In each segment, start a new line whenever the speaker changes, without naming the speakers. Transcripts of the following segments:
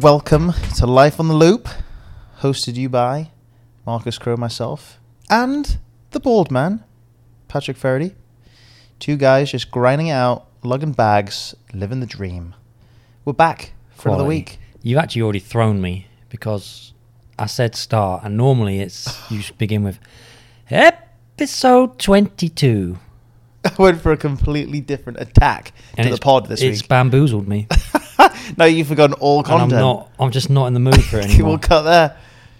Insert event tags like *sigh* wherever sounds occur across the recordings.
Welcome to Life on the Loop, hosted you by Marcus Crow, myself, and the bald man, Patrick Faraday. Two guys just grinding it out, lugging bags, living the dream. We're back for another
Quality.
week.
You've actually already thrown me because I said start, and normally it's *sighs* you should begin with episode twenty-two. *laughs*
I went for a completely different attack
And
to the
it's-
pod this week.
it's
week.
bamboozled me, *laughs* *laughs*
now you've forgotten all
and I'm
content.
not. I'm just not in the mood for it *laughs*
we'll cut there.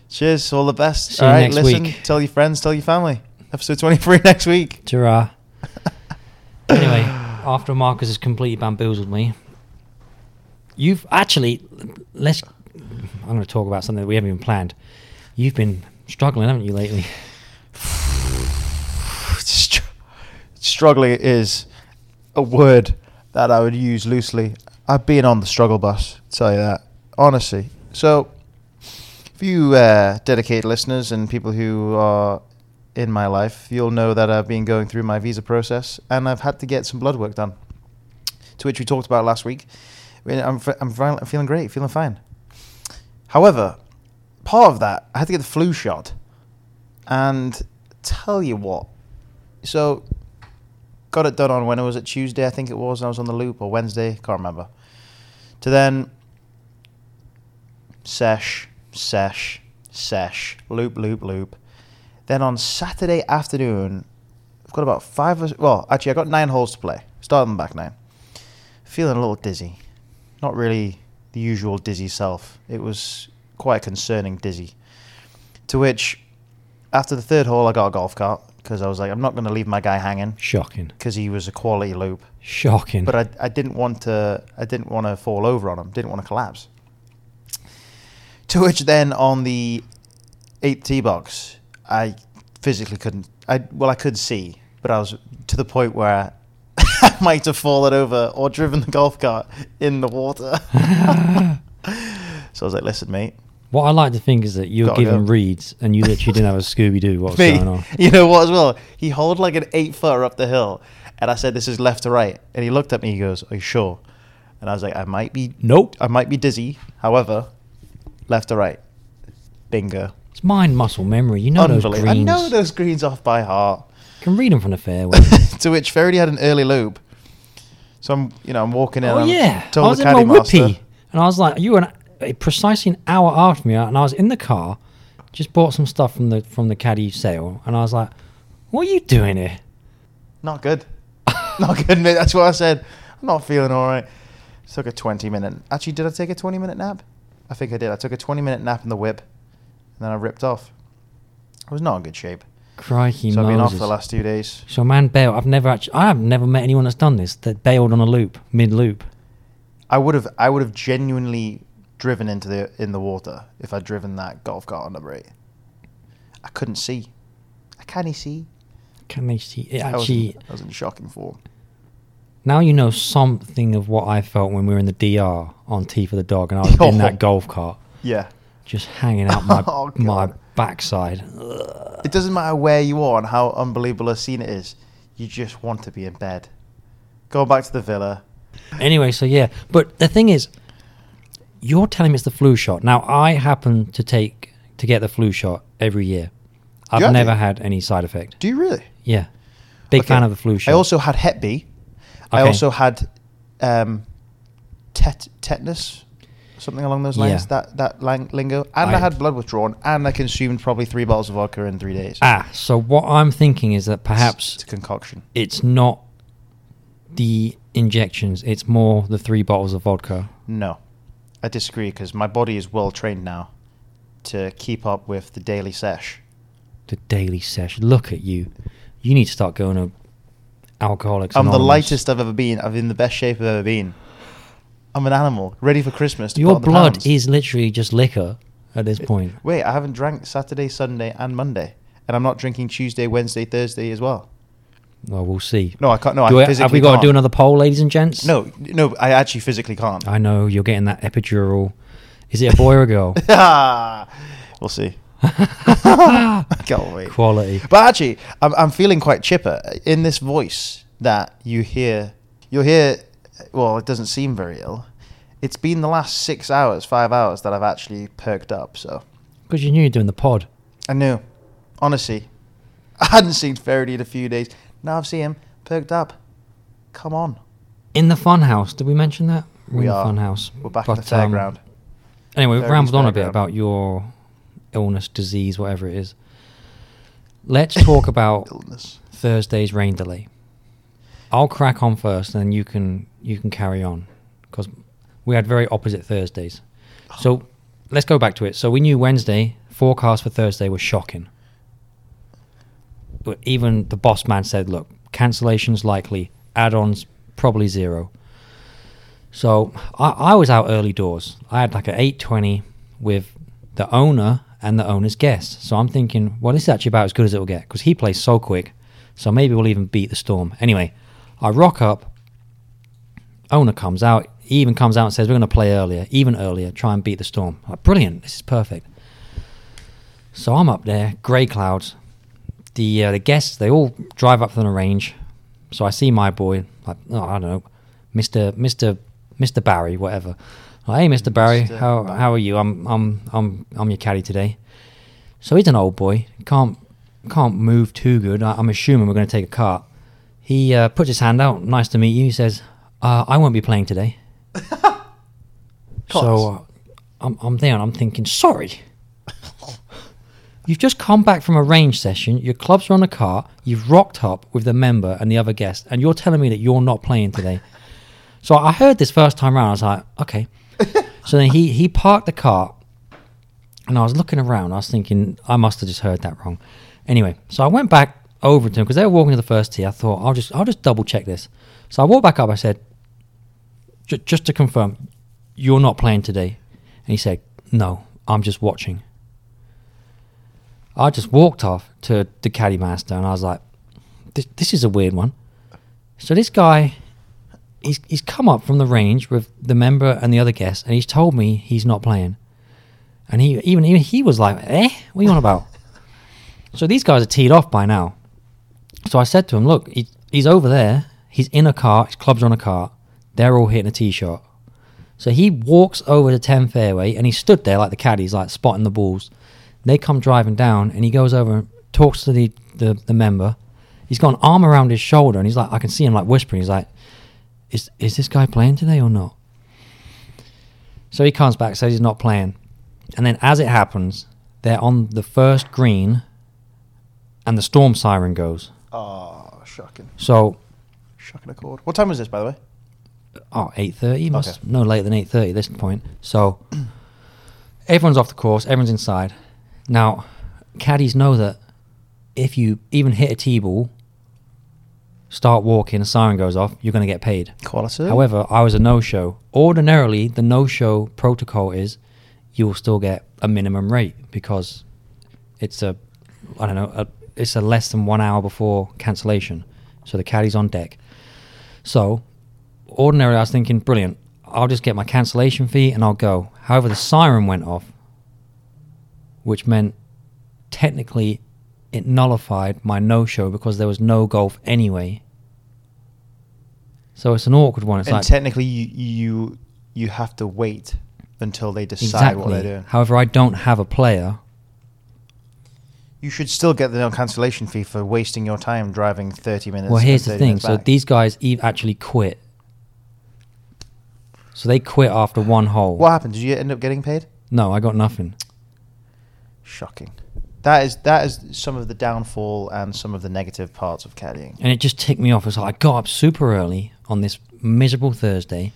Cheers. All the best.
See
all
you next
listen.
week.
Tell your friends. Tell your family. Episode 23 *laughs* next week.
Ta-ra. anyway, after Marcus has completely bamboozled me, you've actually let's. I'm going to talk about something that we haven't even planned. You've been struggling, haven't you, lately? *sighs*
Str- struggling is a word that I would use loosely. I've been on the struggle bus, tell you that. Honestly. So, if you uh, dedicated listeners and people who are in my life, you'll know that I've been going through my visa process and I've had to get some blood work done. To which we talked about last week. I'm, I'm, I'm feeling great, feeling fine. However, part of that, I had to get the flu shot. And tell you what, so got it done on when it was it Tuesday, I think it was. I was on the loop or Wednesday, can't remember. To then sesh, sesh, sesh, loop, loop, loop. Then on Saturday afternoon, I've got about five. Or, well, actually, I've got nine holes to play. Starting back nine. Feeling a little dizzy. Not really the usual dizzy self. It was quite concerning dizzy. To which, after the third hole, I got a golf cart because I was like, I'm not going to leave my guy hanging
Shocking,
because he was a quality loop.
shocking.
But I, I didn't want to I didn't want to fall over on him. Didn't want to collapse. To which then on the eighth tee box, I physically couldn't. I well I could see, but I was to the point where *laughs* I might have fallen over or driven the golf cart in the water. *laughs* so I was like, "Listen, mate,
What I like to think is that you were
Gotta
given
go.
reads and you literally didn't have a Scooby Doo. *laughs* What's
me,
going on?
you know what? As well, he hauled like an eight footer up the hill, and I said, "This is left to right," and he looked at me. He goes, "Are you sure?" And I was like, "I might be
Nope.
I might be dizzy. However, left to right. Bingo.
It's mind muscle memory. You know those
Unbelievable. I know those greens off by heart.
You can read them from the fairway. *laughs*
to which Faraday had an early loop. So I'm, you know, I'm walking in.
oh
I'm
yeah, I
Told
was
the
in my
caddy master.
whippy, and I was like, "You an, precisely an hour after me, and I was in the car, just bought some stuff from the from the caddy sale, and I was like, "What are you doing here?"
Not good. *laughs* not good, mate. That's what I said. I'm not feeling all right. Took a 20 minute. Actually, did I take a 20 minute nap? I think I did. I took a 20 minute nap in the whip, and then I ripped off. I was not in good shape.
Crikey,
so I've been off
Moses.
the last two days.
So man bailed. I've never actually. I have never met anyone that's done this. That bailed on a loop, mid loop.
I would have I would have genuinely driven into the in the water if I'd driven that golf cart on number eight. I couldn't see. I can't see.
Can they see? It
I was,
actually.
in, I was in shocking form.
Now you know something of what I felt when we were in the DR on Teeth of the Dog, and I was *laughs* in that golf cart,
Yeah.
just hanging out my *laughs*
Oh,
my backside.
It doesn't matter where you are and how unbelievable a scene it is. You just want to be in bed. Go back to the villa.
Anyway, so yeah, but the thing is, you're telling me it's the flu shot. Now I happen to take to get the flu shot every year. I've
have
never had any side effect.
Do you really?
Yeah, big
Okay.
fan of the flu shot.
I also had Hep B. I
Okay.
also had um, tet- tetanus, something along those lines.
Yeah.
That that lang- lingo. And I,
I-
had blood withdrawn, and I consumed probably three bottles of vodka in three days.
ah, so what I'm thinking is that perhaps
it's a concoction.
it's not the injections; it's more the three bottles of vodka.
No, I disagree because my body is well trained now to keep up with the daily sesh.
The daily sesh. Look at you. You need to start going to Alcoholics
I'm the lightest I've ever been. I'm in the best shape I've ever been. I'm an animal, ready for Christmas. To put
Your
on the
blood
pounds.
is literally just liquor at this point.
Wait, I haven't drank Saturday, Sunday, and Monday, and I'm not drinking Tuesday, Wednesday, Thursday as well.
Well, we'll see.
No, I can't. No,
Do
I
we-
physically
have we got
can't.
to do another poll, ladies and gents?
No, no, I actually physically can't.
I know you're getting that epidural. Is it a boy or a girl? *laughs*
we'll see. *laughs* *laughs* Can't wait.
Quality.
But actually, I'm, I'm feeling quite chipper in this voice that you hear. You'll hear. Well, it doesn't seem very ill. it's been the last six hours, five hours that I've actually perked up. So
Because you knew you were doing the pod.
I knew, honestly, I hadn't seen Faraday in a few days. Now I've seen him perked up. Come on,
In the funhouse. Did we mention that? We're
We
in
are.
the funhouse.
we're back in the
But, um,
fairground.
Anyway, we've rambled on a bit
fairground.
about your illness, disease, whatever it is. Let's talk *laughs* about
Illness.
Thursday's rain delay. I'll crack on first, and then you can you can carry on because we had very opposite Thursdays. So let's go back to it. So we knew Wednesday forecast for Thursday was shocking. Even the boss man said, "Look, cancellations likely, add-ons probably zero. So I, I was out early doors. I had like an eight twenty with the owner and the owner's guest. So I'm thinking, well, this is actually about as good as it'll get because he plays so quick. So maybe we'll even beat the storm. Anyway, I rock up. Owner comes out. He even comes out and says, "We're going to play earlier, even earlier. Try and beat the storm." I'm like, brilliant. This is perfect. So I'm up there, grey clouds. The uh, the guests they all drive up from the range. So I see my boy, like oh, I don't know, Mister Mister Mister Barry, whatever. Like, hey, Mister Barry,
Mr.
how how are you? I'm I'm I'm I'm your caddy today. So he's an old boy, can't can't move too good. I, I'm assuming we're going to take a cart. He uh, puts his hand out. Nice to meet you. He says, uh, "I won't be playing today." *laughs* so uh, I'm I'm there and I'm thinking, sorry. You've just come back from a range session. Your clubs are on a cart. You've rocked up with the member and the other guest, and you're telling me that you're not playing today. So I heard this first time around. I was like, okay. so then he he parked the cart, and I was looking around. I was thinking I must have just heard that wrong. Anyway, so I went back over to him because they were walking to the first tee. I thought I'll just I'll just double check this. So I walked back up. I said, just to confirm, you're not playing today. And he said, no, I'm just watching. I just walked off to the caddy master and I was like, this, this is a weird one. So this guy, he's, he's come up from the range with the member and the other guests and he's told me he's not playing. And he even, even he was like, eh, what are you on about? so these guys are teed off by now. So I said to him, look, he, he's over there. He's in a car. His club's on a cart. They're all hitting a tee shot. So he walks over to 10 fairway and he stood there like the caddies, like spotting the balls. They come driving down and he goes over and talks to the, the, the member. He's got an arm around his shoulder and he's like, I can see him like whispering. He's like, is, is this guy playing today or not? So he comes back, says he's not playing. And then as it happens, they're on the first green and the storm siren goes.
Oh, shocking.
So
Shocking accord. What time was this, by the way?
oh, 8.30 must
Okay.
no later than 8.30 at this point so *clears throat* everyone's off the course everyone's inside now caddies know that if you even hit a tee ball start walking a siren goes off you're going to get paid.
Quality.
however i was a no-show. Ordinarily the no-show protocol is you will still get a minimum rate because it's a i don't know a, it's a less than one hour before cancellation. So the caddy's on deck. So ordinarily I was thinking, brilliant, I'll just get my cancellation fee and I'll go. However, the siren went off, which meant technically it nullified my no show because there was no golf anyway. So it's an awkward one. It's
and
like
technically, you, you you have to wait until they decide
exactly.
what they're doing.
However, I don't have a player.
You should still get the no cancellation fee for wasting your time driving 30 minutes.
Well, here's the thing. So these guys actually quit. So they quit after one hole.
What happened? Did you end up getting paid?
No, I got nothing.
Shocking. That is that is some of the downfall and some of the negative parts of caddying.
and it just ticked me off. It's like I got up super early on this miserable Thursday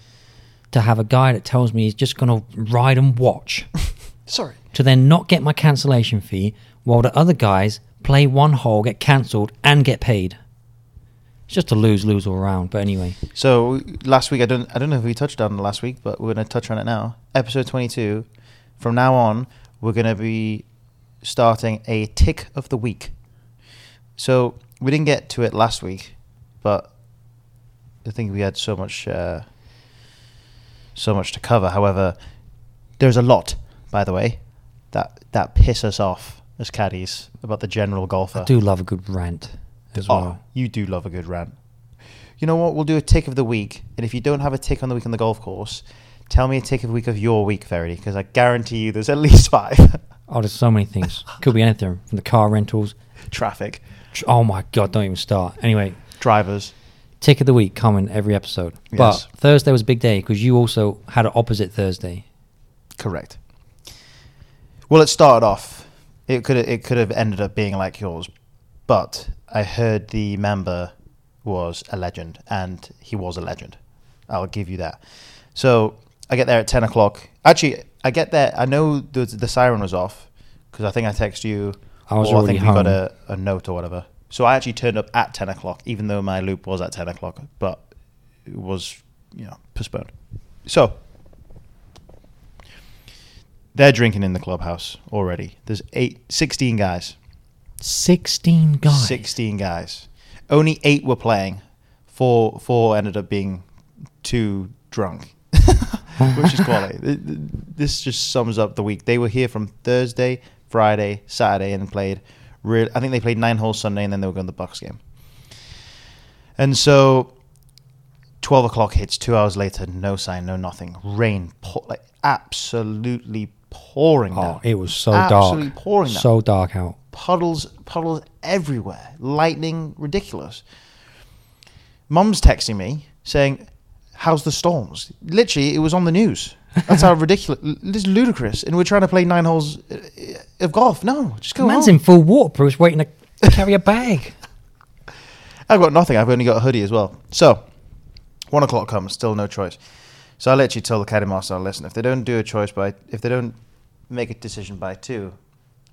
to have a guy that tells me he's just going to ride and watch *laughs*
Sorry.
to then not get my cancellation fee while the other guys play one hole, get cancelled, and get paid. It's just a lose lose all around. But anyway,
So last week, I don't I don't know if we touched on it last week, but we're going to touch on it now. Episode 22. From now on, we're going to be starting a tick of the week. So we didn't get to it last week, but I think we had so much uh, so much to cover. However, there's a lot, by the way, that that piss us off as caddies about the general golfer.
I do love a good rant as
Oh,
well.
you do love a good rant. You know what? We'll do a tick of the week, and if you don't have a tick on the week on the golf course, Tell me a tick of the week of your week, Verity, because I guarantee you there's at least five. *laughs*
Oh, there's so many things. *laughs* Could be anything from the car rentals.
Traffic,
tr- Oh my god, don't even start. Anyway,
drivers.
tick of the week coming every episode.
Yes.
But Thursday was a big day because you also had an opposite Thursday.
Correct. Well, it started off. It could it could have ended up being like yours, but I heard the member was a legend, and he was a legend. I'll give you that. So I get there at ten o'clock. Actually, I get there. I know the the siren was off because I think I text you.
I was
or I think we got a, a note or whatever. So I actually turned up at ten o'clock, even though my loop was at ten o'clock, but it was you know postponed. So they're drinking in the clubhouse already. There's eight, 16 guys.
16 guys.
16 guys. Only eight were playing. Four, four ended up being too drunk, *laughs* which is quality. Th- th- This just sums up the week. They were here from Thursday, Friday, Saturday, and played. Real, I think they played nine holes Sunday, and then they were going to the Bucks game. And so, 12 o'clock hits. Two hours later, no sign, no nothing. Rain, pour, like absolutely pouring
Oh,
down.
it was so
Absolutely
dark.
pouring down
So dark out.
puddles puddles everywhere lightning ridiculous mum's texting me saying how's the storms? Literally it was on the news. That's how *laughs* ridiculous this is ludicrous and we're trying to play nine holes uh, of golf. No just go
Man's
home.
in full waterproof waiting to carry a bag. *laughs*
i've got nothing i've only got a hoodie as well. So one o'clock comes still no choice. So i literally tell the caddy master listen if they don't do a choice by if they don't make a decision by two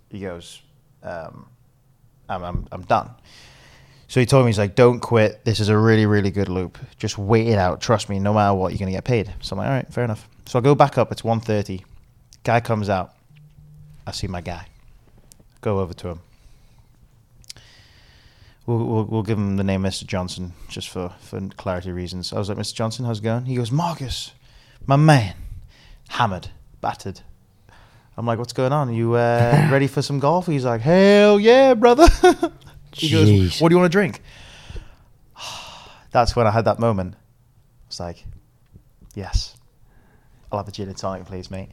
he goes um, I'm, I'm, I'm done So he told me, he's like, don't quit. This is a really, really good loop. Just wait it out. Trust me, no matter what, you're going to get paid. So I'm like, all right, fair enough. So I go back up. It's 1.30. Guy comes out. I see my guy. Go over to him. We'll, we'll, we'll give him the name Mr. Johnson just for, for clarity reasons. I was like, Mr. Johnson, how's it going? He goes, Marcus, my man, hammered, battered. I'm like, what's going on? Are you uh, *laughs* ready for some golf? He's like, hell yeah, brother. *laughs* he goes,
Jeez.
what do you want to drink? *sighs* That's when I had that moment. It's like, yes, I'll have a gin and tonic, please, mate.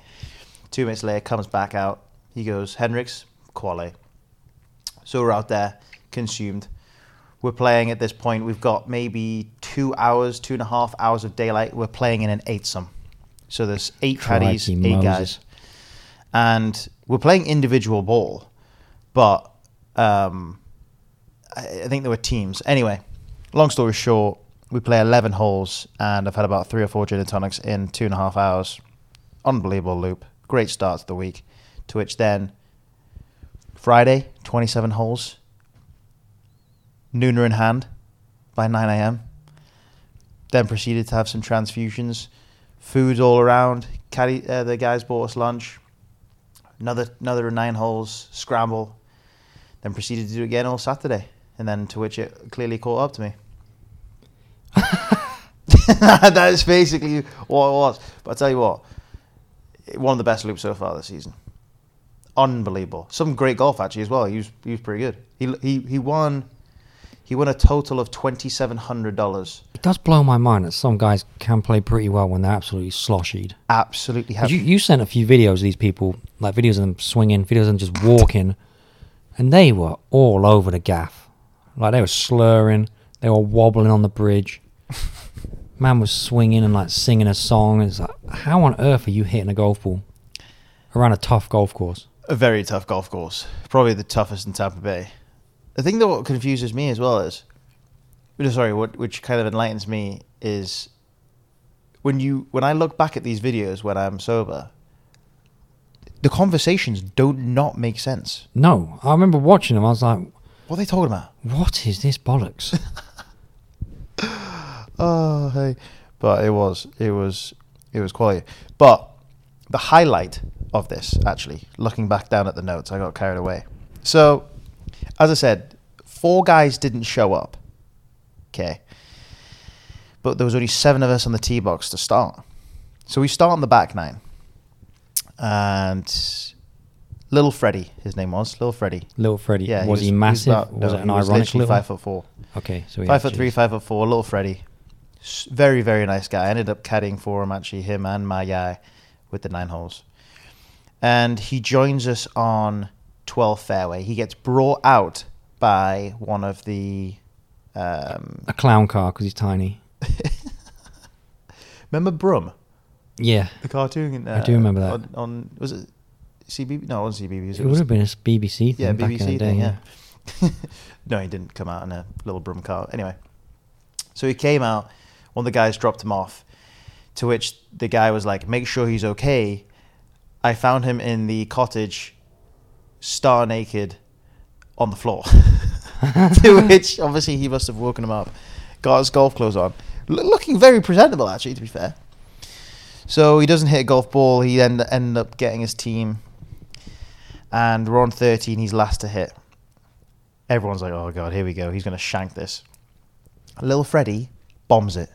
Two minutes later, comes back out. He goes, Hendrick's, quality. So we're out there, consumed. We're playing at this point. We've got maybe two hours, two and a half hours of daylight. We're playing in an eightsome. So there's eight caddies,
Crikey
eight
Moses.
guys. And we're playing individual ball, but um, I, think there were teams. Anyway, long story short, we play 11 holes, and I've had about three or four gin and tonics in two and a half hours. Unbelievable loop. Great start to the week. To which then, Friday, 27 holes, nooner in hand by 9 a.m. Then proceeded to have some transfusions, food all around. Caddy, uh, the guys bought us lunch. Another another nine holes scramble. Then proceeded to do it again all Saturday, and then to which it clearly caught up to me. *laughs* *laughs* that is basically what it was. But I tell you what, one of the best loops so far this season. Unbelievable. Some great golf actually as well. He was he was pretty good. He he he won. He won a total of twenty seven hundred dollars.
It does blow my mind that some guys can play pretty well when they're absolutely sloshied.
Absolutely.
You, you sent a few videos of these people, like videos of them swinging, videos of them just walking, and they were all over the gaff. Like they were slurring, they were wobbling on the bridge. *laughs* Man was swinging and like singing a song. It's like, how on earth are you hitting a golf ball around a tough golf course?
a very tough golf course. Probably the toughest in Tampa Bay. The thing that what confuses me as well is, sorry, what which kind of enlightens me is when you when I look back at these videos when I'm sober, the conversations don't not make sense.
No, I remember watching them. I was like,
What are they talking about?
what is this bollocks? *laughs*
Oh, hey. But it was, it was, it was quality. But the highlight of this, actually, looking back down at the notes, I got carried away. So, as I said, four guys didn't show up. Okay. But there was only seven of us on the tee box to start. So we start on the back nine. And little Freddie, his name was, little Freddie.
little Freddie,
Yeah,
was he, massive?
about-
was
no,
it an
he was
ironic little?
five foot four.
Okay, so he
Five foot three, five foot four, little Freddie. S- Very, very nice guy. I ended up caddying for him, actually, him and my guy with the nine holes. And he joins us on 12 fairway. He gets brought out by one of the. Um,
A clown car because he's tiny. *laughs*
remember Brum,
Yeah,
the cartoon? Uh,
I do remember that.
On, on was it CBB? No, it wasn't CBB.
it would have been a BBC thing
Yeah,
back
BBC
day.
thing,
yeah.
yeah. *laughs* no, he didn't come out in a little broom car. Anyway, so he came out. One of the guys dropped him off, to which the guy was like, "Make sure he's okay." I found him in the cottage, star naked, on the floor. *laughs* to which, obviously, he must have woken him up, got his golf clothes on, L- looking very presentable, actually. To be fair. So he doesn't hit a golf ball. He end ended up getting his team and we're on 13. He's last to hit. Everyone's like, "Oh god, here we go. He's going to shank this." Little Freddy bombs it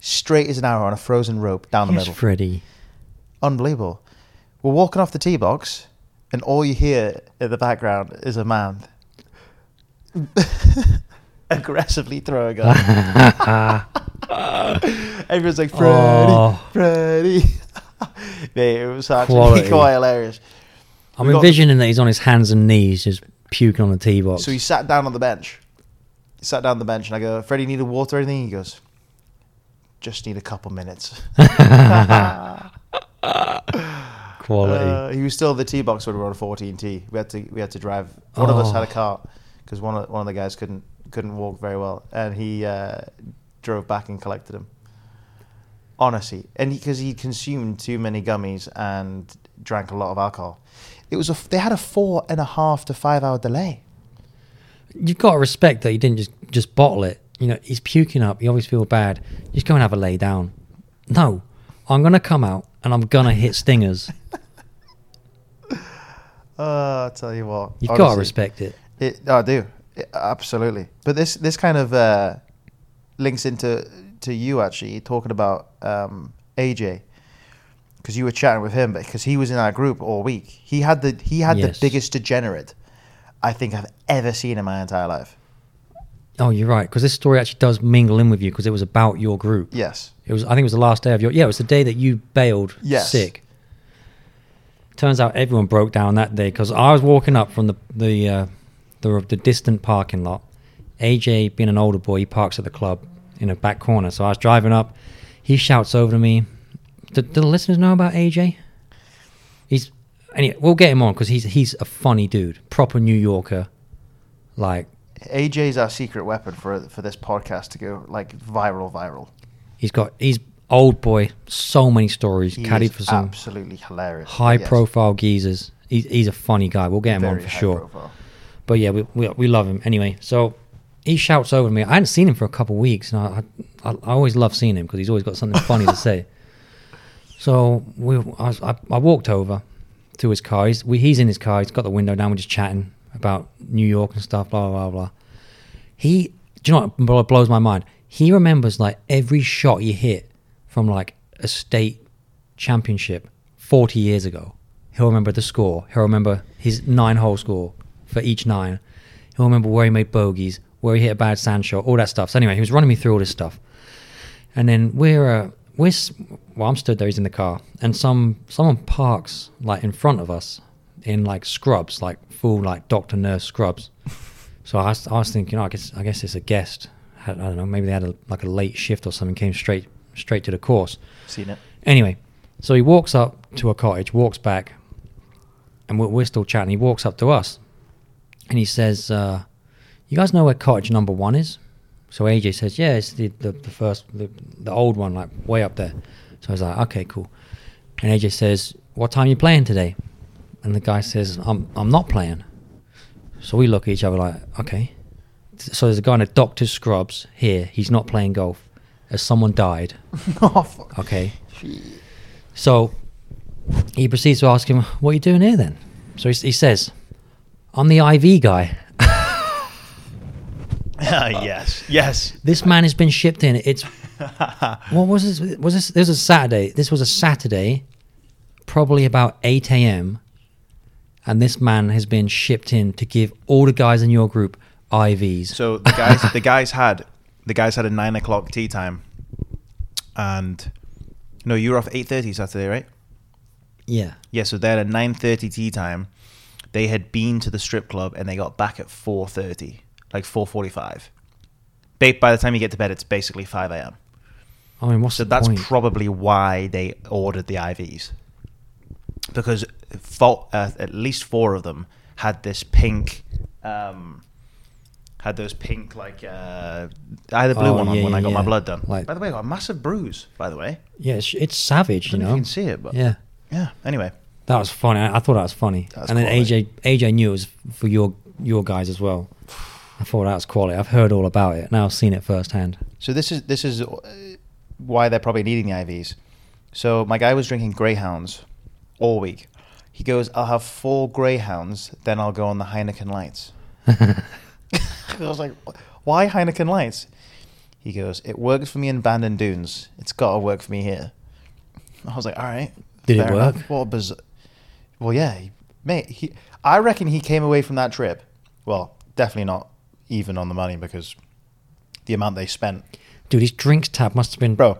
straight as an arrow on a frozen rope down the
Here's
middle.
Freddie.
Unbelievable. We're walking off the tee box, and all you hear in the background is a man *laughs* aggressively throwing up. *laughs* Everyone's like, Freddy,
Oh.
Freddy. *laughs* It was actually
Quality.
quite hilarious.
I'm
got-
envisioning that he's on his hands and knees just puking on the tee box.
So he sat down on the bench. He sat down on the bench, and I go, Freddie, need a water or anything? He goes, just need a couple minutes. *laughs*
Quality.
Uh, he was still at the tee box when we were on 14 tee. We had to we had to drive. One of us had a
Oh.
cart because one of, one of the guys couldn't couldn't walk very well, and he uh, drove back and collected him. Honestly, and because he, consumed too many gummies and drank a lot of alcohol, it was a, they had a four and a half to five hour delay.
You've got to respect that he didn't just just bottle it. You know, he's puking up. You always feel bad. Just go and have a lay down. No, I'm gonna come out and I'm gonna hit stingers. *laughs*
Uh, I tell you what,
You've got to respect it.
It, I do, It- absolutely. But this this kind of uh, links into to you actually talking about um, AJ because you were chatting with him because he was in our group all week. He had the he had
Yes.
the biggest degenerate I think I've ever seen in my entire life.
Oh, you're right. Because this story actually does mingle in with you because it was about your group.
Yes,
It was. I think it was the last day of your. Yeah, it was the day that you bailed
Yes.
sick. Turns out everyone broke down that day because I was walking up from the the, uh, the the distant parking lot. AJ, being an older boy, he parks at the club in a back corner. So I was driving up. He shouts over to me. Do, do the listeners know about AJ? He's. Anyway, we'll get him on because he's he's a funny dude, proper New Yorker. Like
AJ's our secret weapon for for this podcast to go like viral, viral.
he's got he's old boy, so many stories.
He
caddied for some
absolutely hilarious.
high
Yes.
profile geezers. He's, he's a funny guy. We'll get him on for sure.
profile.
But yeah, we, we we love him anyway. So he shouts over to me. I hadn't seen him for a couple of weeks, and I I, I always love seeing him because he's always got something funny to *laughs* say. So we I, I, walked over to his car. He's we, he's in his car. He's got the window down. We're just chatting about New York and stuff. Blah blah blah blah. He, do you know what blows my mind? He remembers like every shot he hit from like a state championship 40 years ago. He'll remember the score. He'll remember his nine hole score for each nine. He'll remember where he made bogeys, where he hit a bad sand shot, all that stuff. So anyway, he was running me through all this stuff. And then we're, uh, we're, well, I'm stood there, he's in the car, and some, someone parks like in front of us in like scrubs, like full like doctor nurse scrubs. So I was, I was thinking, oh, I guess, I guess it's a guest. I don't know, maybe they had a, like a late shift or something, came straight, straight to the course.
Seen it.
Anyway, so he walks up to a cottage, walks back, and we're, we're still chatting. He walks up to us, and he says, uh, "You guys know where cottage number one is?" So AJ says, "Yeah, it's the the, the first, the, the old one, like way up there." So I was like, "Okay, cool." And AJ says, "What time you playing today?" And the guy says, "I'm I'm not playing." So we look at each other like, "Okay." So there's a guy in a doctor's scrubs here. He's not playing golf. As someone died. *laughs*
oh, fuck.
Okay. So he proceeds to ask him, "What are you doing here then?" So he, he says, "I'm the IV guy. *laughs*
yes, yes.
This man has been shipped in. It's *laughs* what was this? Was this? This was a Saturday. This was a Saturday, probably about eight a.m. And this man has been shipped in to give all the guys in your group IVs.
So the guys, the guys had the guys had a nine o'clock tea time and no, you were off eight thirty Saturday, right?
Yeah.
Yeah, so they had a nine thirty tea time. They had been to the strip club and they got back at four thirty, like four forty five. By the time you get to bed, it's basically five a.m.
I mean, what's
So that's
point?
probably why they ordered the IVs, because uh, at least four of them had this pink, um, had those pink like uh, I had the blue
Oh,
one on
yeah,
when I
yeah,
got my blood done.
Like-
by the way, I got a massive bruise. By the way,
yeah, it's, it's savage,
I
you
don't know
know.
if you can see it, but
Yeah.
yeah. Anyway,
That was funny. I, I thought that was funny.
That's
and then. AJ AJ knew it was for your your guys as well. I thought that was quality. I've heard all about it. Now I've seen it firsthand.
So this is this is uh, why they're probably needing the IVs. So my guy was drinking Greyhounds all week. He goes, "I'll have four Greyhounds, then I'll go on the Heineken Lights." *laughs* I was like, "Why Heineken Lights?" He goes, "It works for me in Bandon Dunes. It's got to work for me here." I was like, "All right."
Did it work?
enough. What a Well, yeah, he, mate. He, I reckon he came away from that trip. Well, definitely not even on the money because the amount they spent,
Dude, his drinks tab must have been
bro.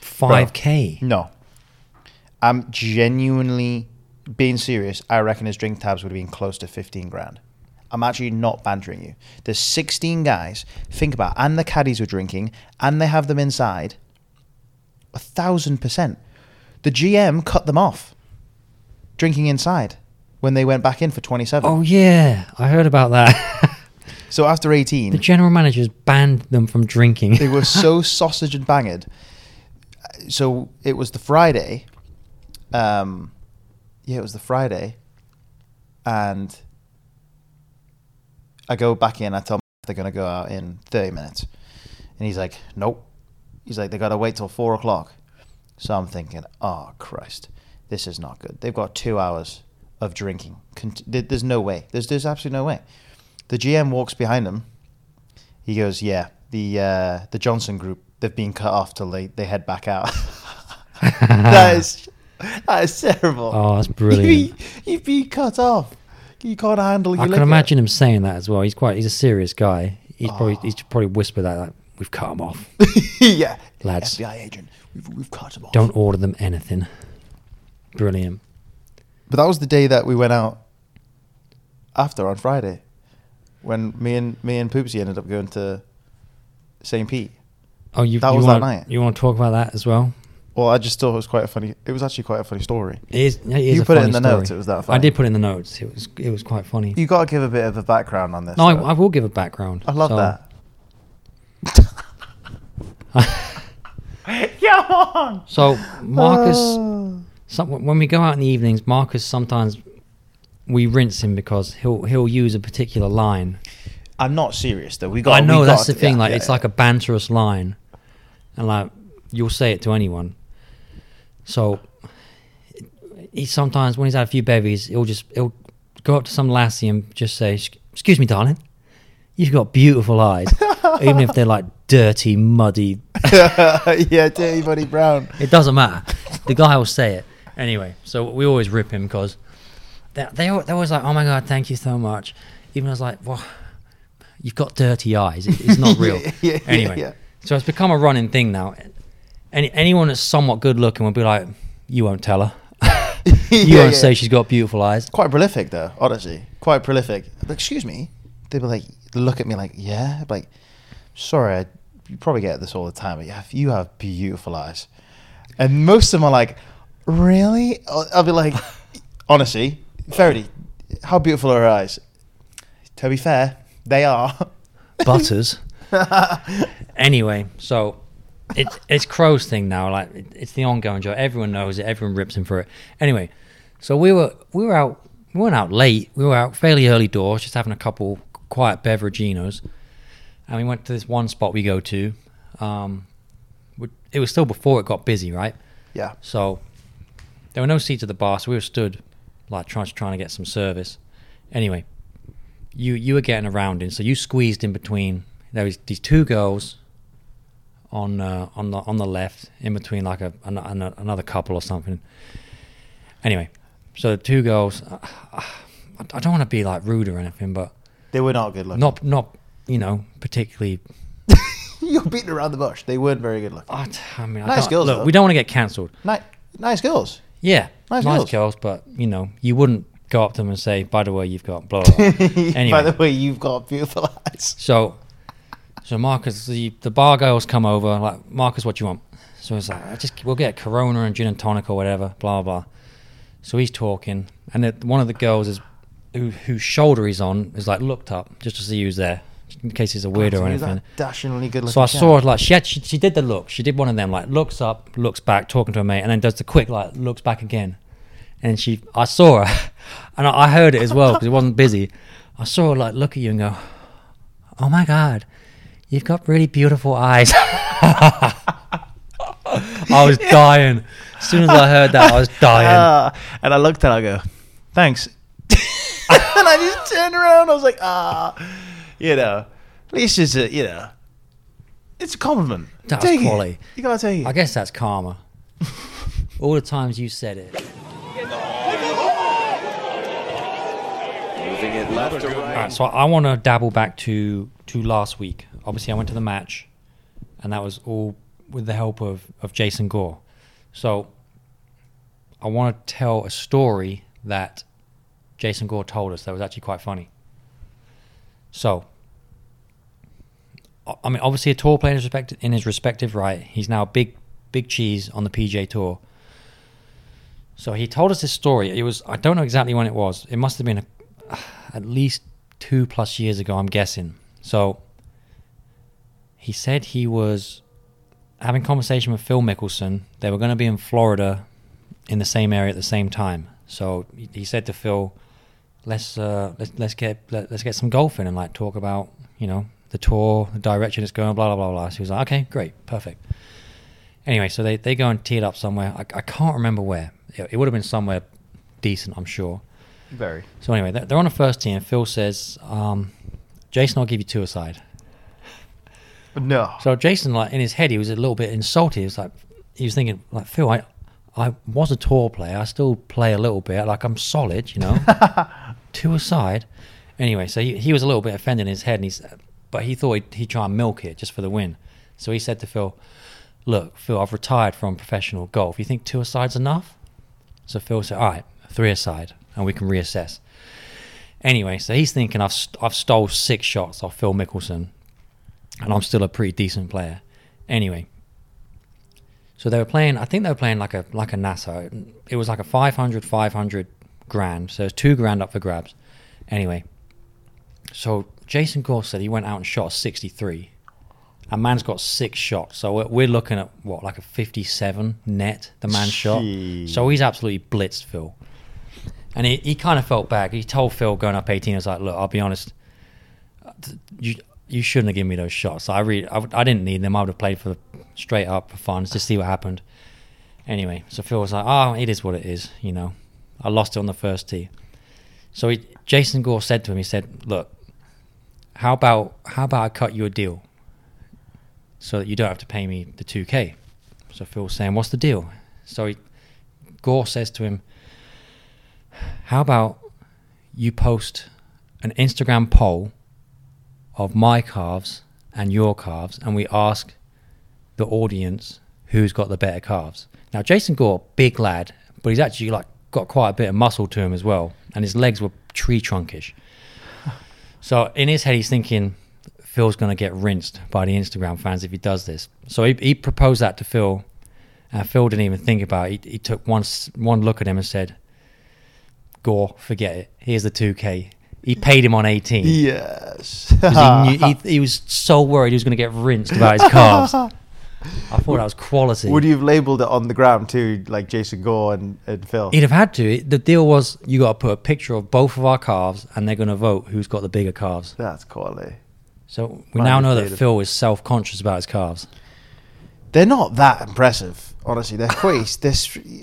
five k.
No. I'm genuinely being serious. I reckon his drink tabs would have been close to 15 grand. I'm actually not bantering you. There's 16 guys, think about it, and the caddies were drinking, and they have them inside. A thousand percent. The GM cut them off drinking inside when they went back in for 27.
Oh yeah, I heard about that. *laughs*
So after 18,
the general managers banned them from drinking.
they were so *laughs* sausage and banged. So it was the Friday. Um, yeah, it was the Friday, and I go back in. I tell them they're gonna go out in thirty minutes, and he's like, "Nope." He's like, "They gotta wait till four o'clock." So I'm thinking, "Oh Christ, this is not good." They've got two hours of drinking. There- There's no way. There's there's absolutely no way. The GM walks behind him. He goes, "Yeah, the uh, the Johnson group they've been cut off till they, they head back out." *laughs* that is that is terrible.
Oh, that's brilliant. *laughs*
you've been cut off. You can't handle
I can imagine him saying that as well. He's quite. He's a serious guy. He's probably.
Oh.
He's probably whispered that. Like, We've cut him off. *laughs*
yeah,
Lads.
FBI agent. We've, we've cut him off.
Don't order them anything. Brilliant.
But that was the day that we went out after on Friday, when me and me and Poopsie ended up going to St. Pete.
Oh, you.
That
you
was that
wanna,
night.
You want to talk about that as well?
Well, I just thought it was quite a funny. It was actually quite a funny story.
It is. It is
You put it in the
story.
notes, it was that
I did put it in the notes. It was. It was quite funny.
You got to give a bit of a background on this.
no, I. I will give a background.
I love
So-
that. *laughs* Come on.
So Marcus, *laughs* some, when we go out in the evenings, Marcus sometimes we rinse him because he'll he'll use a particular line.
I'm not serious though. We got.
I know that's
got
the thing.
yeah,
like
yeah,
it's
yeah.
like a banterous line, and like you'll say it to anyone. So he sometimes when he's had a few bevies, he'll just he'll go up to some lassie and just say, "Excuse me, darling, you've got beautiful eyes," *laughs* even if they're like dirty, muddy. *laughs*
yeah, Dirty Buddy Brown.
It doesn't matter. The guy will say it anyway. So we always rip him because they they they're always like, "Oh my god, thank you so much." Even I was like, "Well, you've got dirty eyes. It- It's not *laughs* real."
Yeah, yeah,
anyway,
yeah.
so it's become a running thing now. Any anyone that's somewhat good looking will be like, "You won't tell her. *laughs* *laughs* you won't say she's got beautiful eyes."
Quite prolific though, honestly. Quite prolific. Like, excuse me. They'd be like, look at me like, yeah. Like, sorry, I, you probably get this all the time, but yeah, you have beautiful eyes. And most of them are like, really? I'll I'll be like, honestly, Verity, how beautiful are her eyes? To be fair, they are. *laughs*
Butters. *laughs* anyway, so it, it's Crow's thing now. Like it's the ongoing joke. Everyone knows it. Everyone rips him for it. Anyway, so we were we were out. We weren't out late. We were out fairly early doors, just having a couple quiet beveraginos, and we went to this one spot we go to. Um, it was still before it got busy, right?
yeah.
So there were no seats at the bar, so we were stood like trying trying to get some service. Anyway, you you were getting around in, so you squeezed in between. There was these two girls on uh, on the on the left, in between like a, an, an, another couple or something. Anyway, so the two girls. Uh, I don't want to be like rude or anything, but
They were not good looking.
not not you know particularly *laughs*
You're beating around the bush. They weren't very good looking.
I, I mean, I
Nice girls,
Look,
though.
we don't want to get cancelled.
Ni- nice girls.
Yeah,
Nice
nice,
girls.
girls. but you know, you wouldn't go up to them and say, "By the way, you've got blah." blah, blah. *laughs* anyway,
By the way, you've got beautiful eyes.
so, so Marcus, the the bar girls come over. Like, Marcus, what do you want? So he's like, I just we'll get Corona and gin and tonic or whatever. Blah blah. So he's talking, and then one of the girls is who whose shoulder he's on is like looked up just to see who's there, in case he's a weirdo or anything.
Dashingly good looking.
So I saw her like she, had, she she did the look. She did one of them like looks up, looks back, talking to her mate, and then does the quick like looks back again. And she, I saw her, *laughs* and I, I heard it as well because it wasn't busy. I saw her like look at you and go, "Oh my god, you've got really beautiful eyes." *laughs* I was dying. As soon as I heard that, I was *laughs* dying.
Ah, and I looked at her, I go, thanks. and I just turned around. I was like, ah, you know, at least it's a, you know, it's a compliment.
That was
Take it.
quality.
You gotta take it.
I guess that's karma. *laughs* All the times you said it.
Moving it left to
All
right.
right, so I want to dabble back to to last week. Obviously, I went to the match, and that was all with the help of of Jason Gore. So I want to tell a story that Jason Gore told us that was actually quite funny. So, I- mean, obviously, a tour player in his, respect- in his respective right. He's now big, big cheese on the PGA Tour. So he told us this story. It was I don't know exactly when it was. It must have been a, *sighs* at least two plus years ago. I'm guessing. So he said he was having conversation with Phil Mickelson. They were going to be in Florida in the same area at the same time. So he- said to Phil, "Let's uh, let's let's get let, let's get some golf in and like talk about you know the tour, the direction it's going, blah blah blah blah." So he was like, "Okay, great, perfect." Anyway, so they, they go and tee it up somewhere. I, I can't remember where. It, it would have been somewhere decent, I'm sure.
Very.
So anyway, they're, they're on the first tee, and Phil says, um, "Jason, I'll give you two aside."
No.
So Jason, like in his head, he was a little bit insulted. He was like, he was thinking, like Phil, I, I was a tour player. I still play a little bit. Like I'm solid, you know. *laughs* two aside. Anyway, so he, he was a little bit offended in his head, and he's, but he thought he'd, he'd try and milk it just for the win. So he said to Phil, "Look, Phil, I've retired from professional golf. You think two aside's enough?" So Phil said, "All right, three aside, and we can reassess." Anyway, so he's thinking I've st- I've stole six shots off Phil Mickelson, and I'm still a pretty decent player. Anyway, so they were playing. I think they were playing like a like a Nassau. It was like a 500, 500 grand. So it's two grand up for grabs. Anyway, so Jason Gore said he went out and shot a 63. A man's got six shots, so we're, we're looking at what like a 57 net. The man shot, so he's absolutely blitzed Phil. And he, he kind of felt bad. He told Phil going up 18, he was like, look, I'll be honest, you you shouldn't have given me those shots. I really, I, I didn't need them. I would have played for straight up for fun, just to see what happened. Anyway, so Phil was like, oh, it is what it is, you know. I lost it on the first tee. So he, Jason Gore said to him, he said, look, how about how about I cut you a deal so that you don't have to pay me the 2K? So Phil's saying, what's the deal? So he, Gore says to him, how about you post an Instagram poll of my calves and your calves, and we ask the audience who's got the better calves. Now, Jason Gore, big lad, but he's actually like got quite a bit of muscle to him as well, and his legs were tree trunkish. So in his head, he's thinking Phil's going to get rinsed by the Instagram fans if he does this. So he, he proposed that to Phil, and Phil didn't even think about it. He, he took one one look at him and said, "Gore, forget it. Here's the 2K." He paid him on 18.
Yes. *laughs*
he, knew, *laughs* he, he was so worried he was going to get rinsed about his *laughs* calves. I thought that was quality.
Would you have labelled it on the ground too, like Jason Gore and, and Phil?
He'd have had to. The deal was you got to put a picture of both of our calves, and they're going to vote who's got the bigger calves.
That's quality.
So we
Right,
now know that. Phil is self-conscious about his calves.
They're not that impressive, honestly. They're quite. They're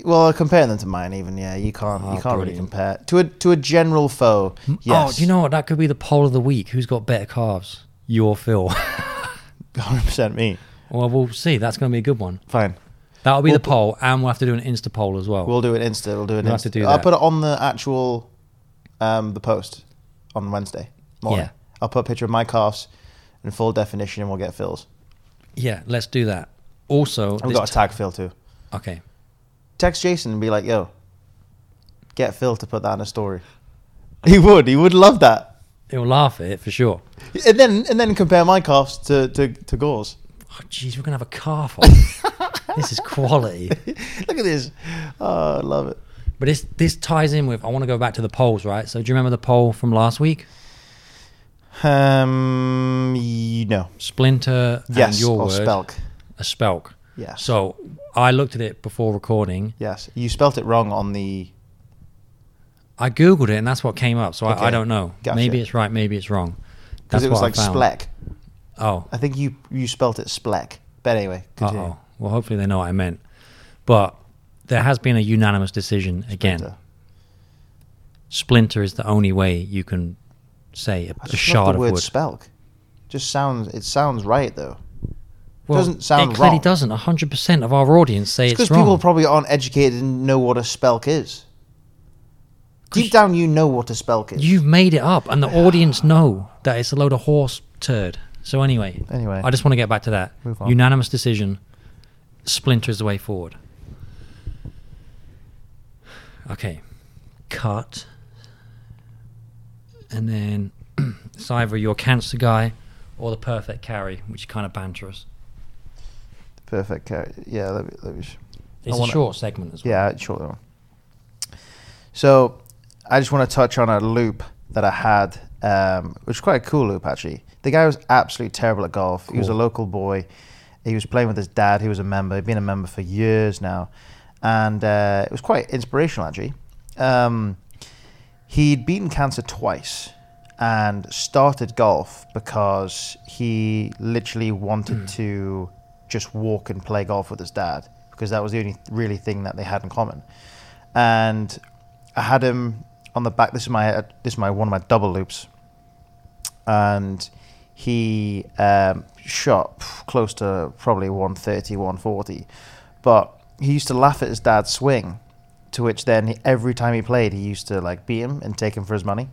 well, comparing them to mine, even yeah, you can't.
Oh,
you ah, can't really compare to a to a general foe. Oh, yes.
Oh, do you know what? That could be the poll of the week. Who's got better calves? You or Phil? *laughs*
Hundred percent me.
Well, we'll see. That's going to be a good one.
Fine.
That'll be
We'll
the poll, and we'll have to do an Insta poll as well.
We'll do it Insta. We'll do it.
We'll
Insta.
have to do
I'll
that.
put it on the actual, um, the post on Wednesday morning.
Yeah.
I'll put a picture of my calves in full definition, and we'll get Phil's.
Yeah, let's do that. Also,
We've
this
got to tag Phil too.
t- okay.
Text Jason and be like, "Yo, get Phil to put that in a story." He would. He would love that.
He'll laugh at it for sure.
And then and then compare my calves to to, to Gore's.
Oh, jeez, we're gonna have a car on. *laughs* this is quality. *laughs*
Look at this. Oh, I love it.
But this this ties in with. I want to go back to the polls, right? So do you remember the poll from last week?
Um, you know.
Splinter and
Yes,
your
or
word,
Spelk.
a spelk.
Yes.
So I looked at it before recording.
yes, you spelt it wrong on the.
I googled it, and that's what came up. So I,
Okay.
I don't know.
Gotcha.
Maybe it's right. Maybe it's wrong.
Because it was like. Spleck.
Oh,
I think you you spelt it Spleck. But anyway,
Uh-oh. Well, hopefully they know what I meant. But there has been a unanimous decision again.
Splinter.
Splinter is the only way you can say a, a shard
the
of wood.
Spelk. Just sounds. It sounds right though.
Well,
doesn't sound
It clearly
wrong.
doesn't. hundred percent of our audience say
It's
it's,
because people probably aren't educated and know what a Spelk is. Deep down, you know what a Spelk is.
You've made it up, and the *sighs* audience know that it's a load of horse turd. So anyway,
Anyway.
I just want to get back to that
Move on.
unanimous decision. Splinter is the way forward. Okay, cut, and then *clears throat* it's either your cancer guy or the perfect carry, which is kind of banterous.
Perfect. Car- Yeah, let me, let me sh-
It's
I
a short segment as well.
Yeah, short one. So, I just want to touch on a loop that I had, um, which is quite a cool loop actually. The guy was absolutely terrible at golf. He was a local boy. He was playing with his dad. He was a member. He'd been a member for years now, and uh, it was quite inspirational actually. Um, he'd beaten cancer twice and started golf because he literally wanted to just walk and play golf with his dad because that was the only really thing that they had in common. And I had him on the back. This is my this is my one of my double loops, and he um, shot close to probably 130, 140, but he used to laugh at his dad's swing, to which then he, every time he played, he used to like beat him and take him for his money.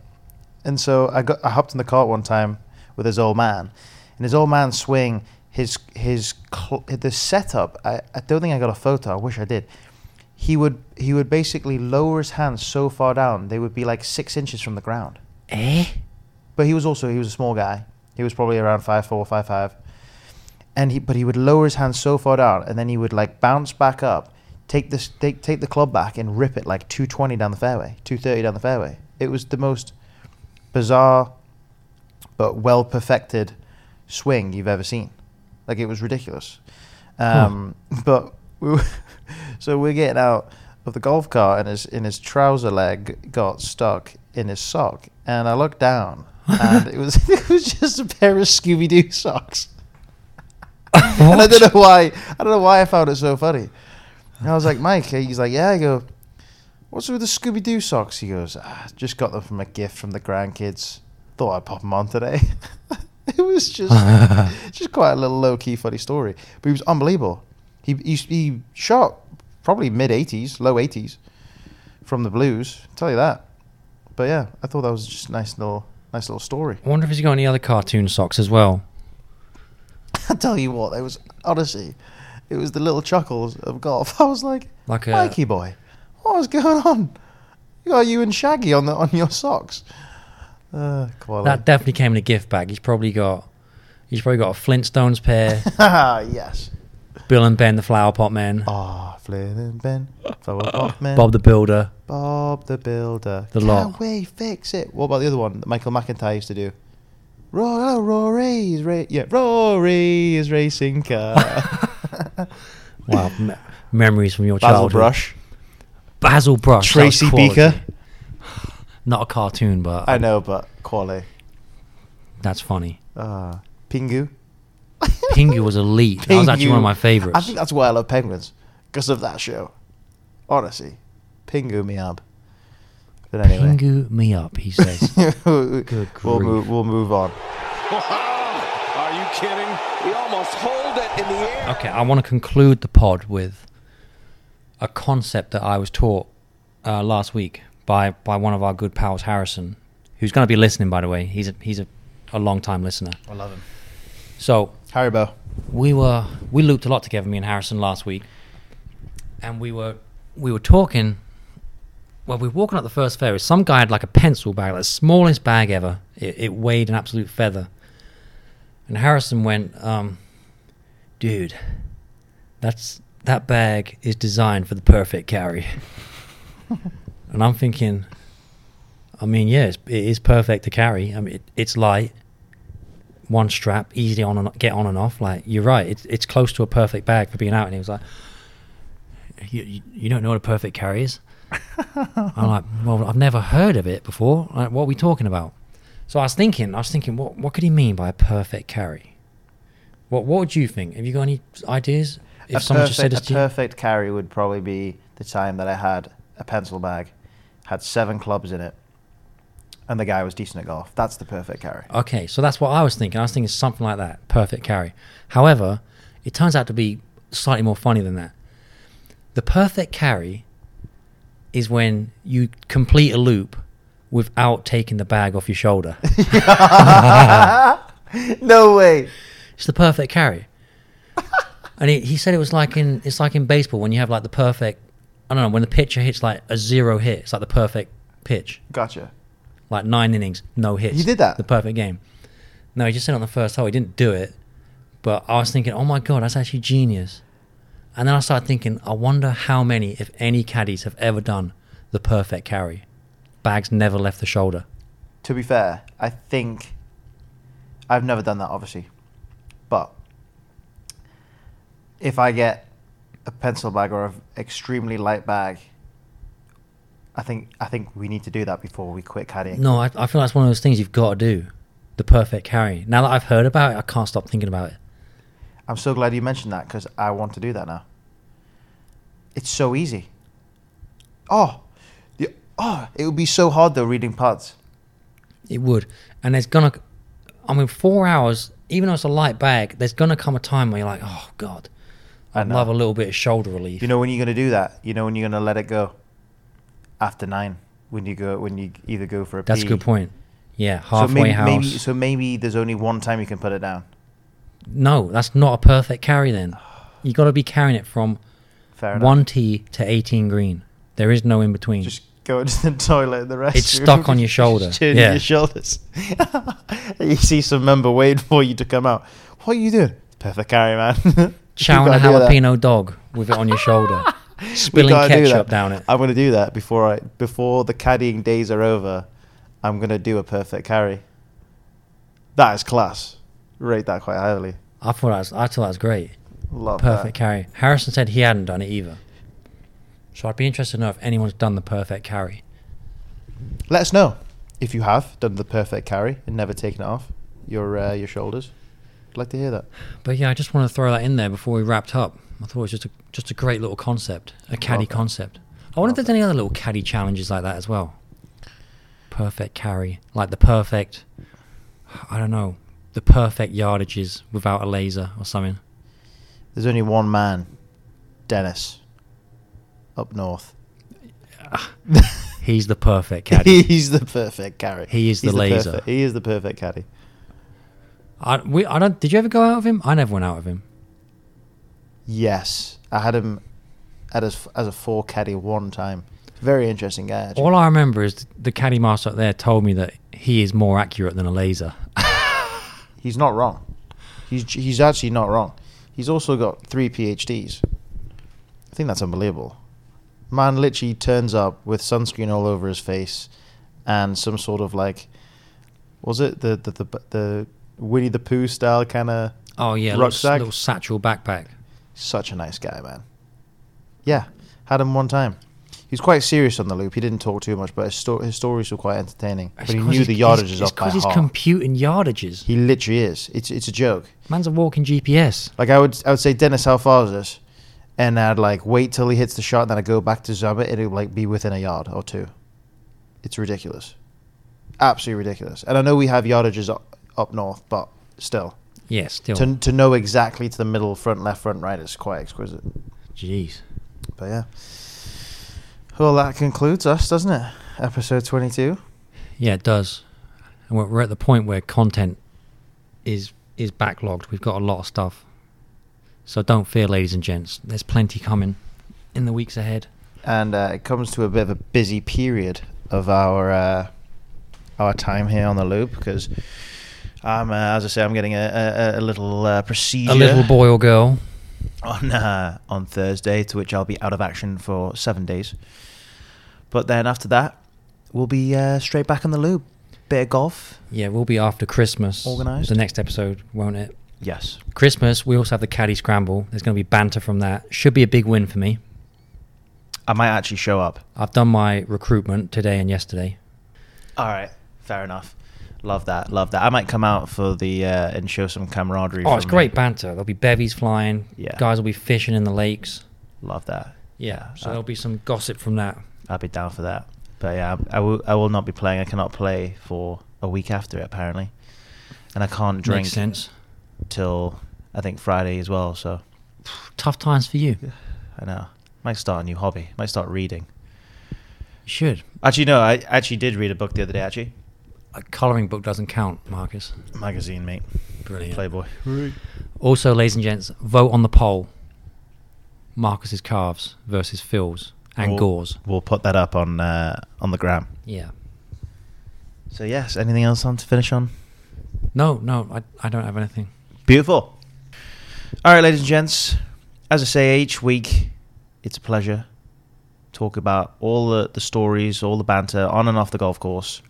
And so I got I hopped in the cart one time with his old man, and his old man's swing his his cl- the setup. I, I don't think I got a photo. I wish I did. He would he would basically lower his hands so far down they would be like six inches from the ground.
Eh?
But he was also he was a small guy. He was probably around five four, five five. And he but he would lower his hands so far down and then he would like bounce back up, take this take take the club back and rip it like two twenty down the fairway, two thirty down the fairway. It was the most bizarre but well perfected swing you've ever seen. Like it was ridiculous. Um, *laughs* But we were, *laughs* so we're getting out of the golf cart and his in his trouser leg got stuck in his sock, and I looked down and it was *laughs* it was just a pair of Scooby Doo socks. *laughs* and I don't know why I don't know why I found it so funny. And I was like, Mike, he's like, yeah. I go, what's with the Scooby Doo socks? He goes, ah, just got them from a gift from the grandkids. Thought I'd pop them on today. *laughs* it was just just quite a little low key funny story, but he was unbelievable. He he, he shot probably mid eighties, low eighties from the blues. tell you that. But yeah, I thought that was just a nice little nice little story.
I wonder if he's got any other cartoon socks as well. *laughs*
I tell you what, it was honestly, it was the little chuckles of golf. *laughs* I was like,
Like a
Mikey boy, what was going on? You got you and Shaggy on the on your socks. Uh,
that definitely came in a gift bag. He's probably got he's probably got a Flintstones pair, *laughs*
yes.
Bill and Ben the Flower Pot Men,
Ah, Flynn and Ben, Flower Pot Man,
Bob the Builder.
Bob the Builder.
The
Can't
lot.
wait, fix it. What about the other one that Michael McIntyre used to do? Rory, oh, Rory's ra- yeah, Rory's racing car. *laughs*
Wow, me- memories from your
Basil
childhood.
Brush,
Basil Brush.
Tracy. Beaker. *sighs*
Not a cartoon, but
I know, but quality.
that's funny.
Uh, Pingu. *laughs*
Pingu was elite. That was actually one of my favorites.
I think that's why I love penguins because of that show. Honestly, Pingu me up. But anyway,
Pingu me up, he says. *laughs*
Good *laughs*
we'll
move. We'll move on.
Are you kidding? He almost hold it in the air.
Okay, I want to conclude the pod with a concept that I was taught uh, last week by, by one of our good pals, Harrison, who's going to be listening, by the way. He's a, he's a, a long time listener.
I love him.
So,
Haribo.
we were we looped a lot together, me and Harrison last week, and we were we were talking. Well, we were walking up the first ferry. Some guy had like a pencil bag, like the smallest bag ever. It, it weighed an absolute feather. And Harrison went, um, "Dude, that's that bag is designed for the perfect carry." *laughs* and I'm thinking, I mean, yes, it is perfect to carry. I mean, it, it's light, one strap, easy on and get on and off. Like you're right, it's it's close to a perfect bag for being out. And he was like, "You you, you don't know what a perfect carry is?" *laughs* I'm like, "Well, I've never heard of it before. Like, what are we talking about?" So I was thinking, I was thinking, what what could he mean by a perfect carry? What what would you think? Have you got any ideas? If
a
someone
perfect,
just said
a
to you,
perfect carry would probably be the time that I had a pencil bag, had seven clubs in it, and the guy was decent at golf. That's the perfect carry.
Okay, so that's what I was thinking. I was thinking something like that, perfect carry. However, it turns out to be slightly more funny than that. The perfect carry is when you complete a loop without taking the bag off your shoulder. *laughs*
no way.
It's the perfect carry. and he, he said it was like in it's like in baseball when you have like the perfect I don't know when the pitcher hits like a zero hit. It's like the perfect pitch.
Gotcha.
Like nine innings, no hits.
He did that?
The perfect game. No, he just said on the first hole. He didn't do it. But I was thinking, oh my God, that's actually genius. And then I started thinking, I wonder how many, if any, caddies have ever done the perfect carry. Bags never left the shoulder.
To be fair, I think I've never done that, obviously, but if I get a pencil bag or an extremely light bag, I think I think we need to do that before we quit caddying.
No, I, I feel like that's one of those things you've got to do. The perfect carry. Now that I've heard about it, I can't stop thinking about it.
I'm so glad you mentioned that because I want to do that now. It's so easy. Oh, the, oh, it would be so hard though reading putts.
It would. And there's gonna, I mean, four hours, even though it's a light bag, there's gonna come a time where you're like, oh God,
I
I'd love a little bit of shoulder relief.
You know when you're gonna do that? You know when you're gonna let it go? After nine, when you go, when you either go for a
That's a good point. Yeah,
So
halfway
maybe,
house.
maybe so maybe there's only one time you can put it down.
No, that's not a perfect carry then. *sighs* You got to be carrying it from
Fair
one tee to 18 green. There is no in between.
Just go into the *laughs* toilet. The rest
It's stuck on your *laughs* shoulder. Yeah.
your shoulders. *laughs* you see some member waiting for you to come out. What are you doing? Perfect carry, man.
Chowing a
gotta do that.
jalapeno dog with it on your shoulder, *laughs* spilling
gotta do that.
down it.
I'm gonna do that before I before the caddying days are over. I'm gonna do a perfect carry. That is class. Rate that quite highly.
I thought that was, I thought that was great.
Love
Perfect
that.
carry. Harrison said he hadn't done it either. So I'd be interested to know if anyone's done the perfect carry.
Let us know if you have done the perfect carry and never taken it off your uh, your shoulders. I'd like to hear that.
But yeah, I just want to throw that in there before we wrapped up. I thought it was just a just a great little concept, a caddy
Love that.
concept. I wonder if there's any other little caddy challenges like that as well. Perfect carry, like the perfect, I don't know, the perfect yardages without a laser or something.
There's only one man, Dennis, up north. *laughs*
He's the perfect *laughs* caddy.
He's the perfect carry.
He is the
He's
laser.
perfect- he is the perfect caddy.
I, we, I don't. Did you ever go out of him? I never went out of him.
Yes, I had him at as as a four caddy one time. Very interesting guy. Actually.
All I remember is the caddy master up there told me that he is more accurate than a laser. *laughs*
He's not wrong. He's he's actually not wrong. He's also got three PhDs. I think that's unbelievable. Man literally turns up with sunscreen all over his face and some sort of like was it the the the, the Winnie the Pooh style kind of
Oh yeah, little, little satchel backpack.
Such a nice guy, man. Yeah, had him one time. He was quite serious on the loop. He didn't talk too much, but his, sto- his stories were quite entertaining. But he knew
he's-
the
he's-
yardages
it's
up by
'cause he's
heart.
computing yardages.
he literally is. It's it's a joke.
Man's a walking GPS.
Like I would I would say, Dennis, how far is this? And I'd like wait till he hits the shot, and then I go back to zoom it, and it'd like be within a yard or two. It's ridiculous, absolutely ridiculous. And I know we have yardages up, up north, but still,
Yeah, still.
to to know exactly to the middle, front, left, front, right is quite exquisite.
Jeez.
But yeah, well, that concludes us, doesn't it? Episode twenty-two.
Yeah, it does. And we're, we're at the point where content is is backlogged. We've got a lot of stuff. So don't fear, ladies and gents. There's plenty coming in the weeks ahead.
and uh, it comes to a bit of a busy period of our uh, our time here on the loop because I'm, uh, as I say, I'm getting a, a, a little uh, procedure
A little boy or girl.
on uh, on Thursday, to which I'll be out of action for seven days. But then after that, we'll be uh, straight back on the loop. Bit of golf,
Yeah, we'll be after Christmas.
Organised?
The next episode, won't it?
yes.
Christmas, we also have the Caddy Scramble. There's going to be banter from that. Should be a big win for me.
I might actually show up.
I've done my recruitment today and yesterday.
All right, fair enough. Love that, love that. I might come out for the uh, and show some camaraderie.
Oh, it's
from
great
me.
banter. There'll be bevies flying.
Yeah.
Guys will be fishing in the lakes.
Love that.
Yeah. So
Uh,
there'll be some gossip from that.
I'd be down for that. But yeah, I, I will. I will not be playing. I cannot play for a week after it apparently, and I can't drink
Makes sense.
till I think Friday as well. So *sighs*
Tough times for you. You *sighs*
I know. Might start a new hobby. Might start reading.
should.
Actually, no. I actually did read a book the other day. Actually,
A colouring book doesn't count, Marcus.
magazine, mate.
Brilliant.
Playboy.
Also, ladies and gents, vote on the poll. Marcus's calves versus Phil's and
We'll-
Gore's.
We'll put that up on uh, on the gram.
Yeah.
So yes. Anything else on to finish on?
No, no, I, I don't have anything.
Beautiful. All right, ladies and gents. As I say each week, it's a pleasure. Talk about all the, the stories, all the banter on and off the golf course.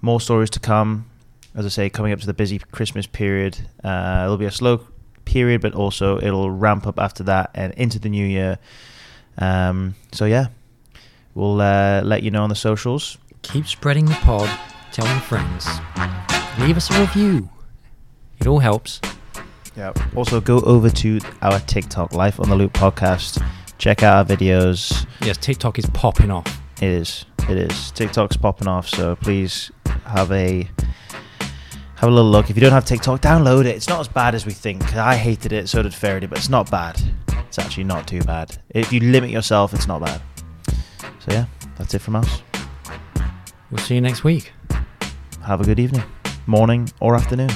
More stories to come. As I say, coming up to the busy Christmas period. Uh, it'll be a slow period, but also it'll ramp up after that and into the new year. Um, so yeah, we'll uh, let you know on the socials.
Keep spreading the pod. Tell your friends. Leave us a review. It all helps.
Yeah. Also, go over to our TikTok, Life on the Loop podcast. Check out our videos.
Yes, TikTok is popping off.
It is. It is. TikTok's popping off, so please have a have a little look. If you don't have TikTok, download it. It's not as bad as we think. I hated it, so did Faraday, but it's not bad. It's actually not too bad. If you limit yourself, it's not bad. So yeah, that's it from us.
We'll see you next week.
Have a good evening, morning, or afternoon.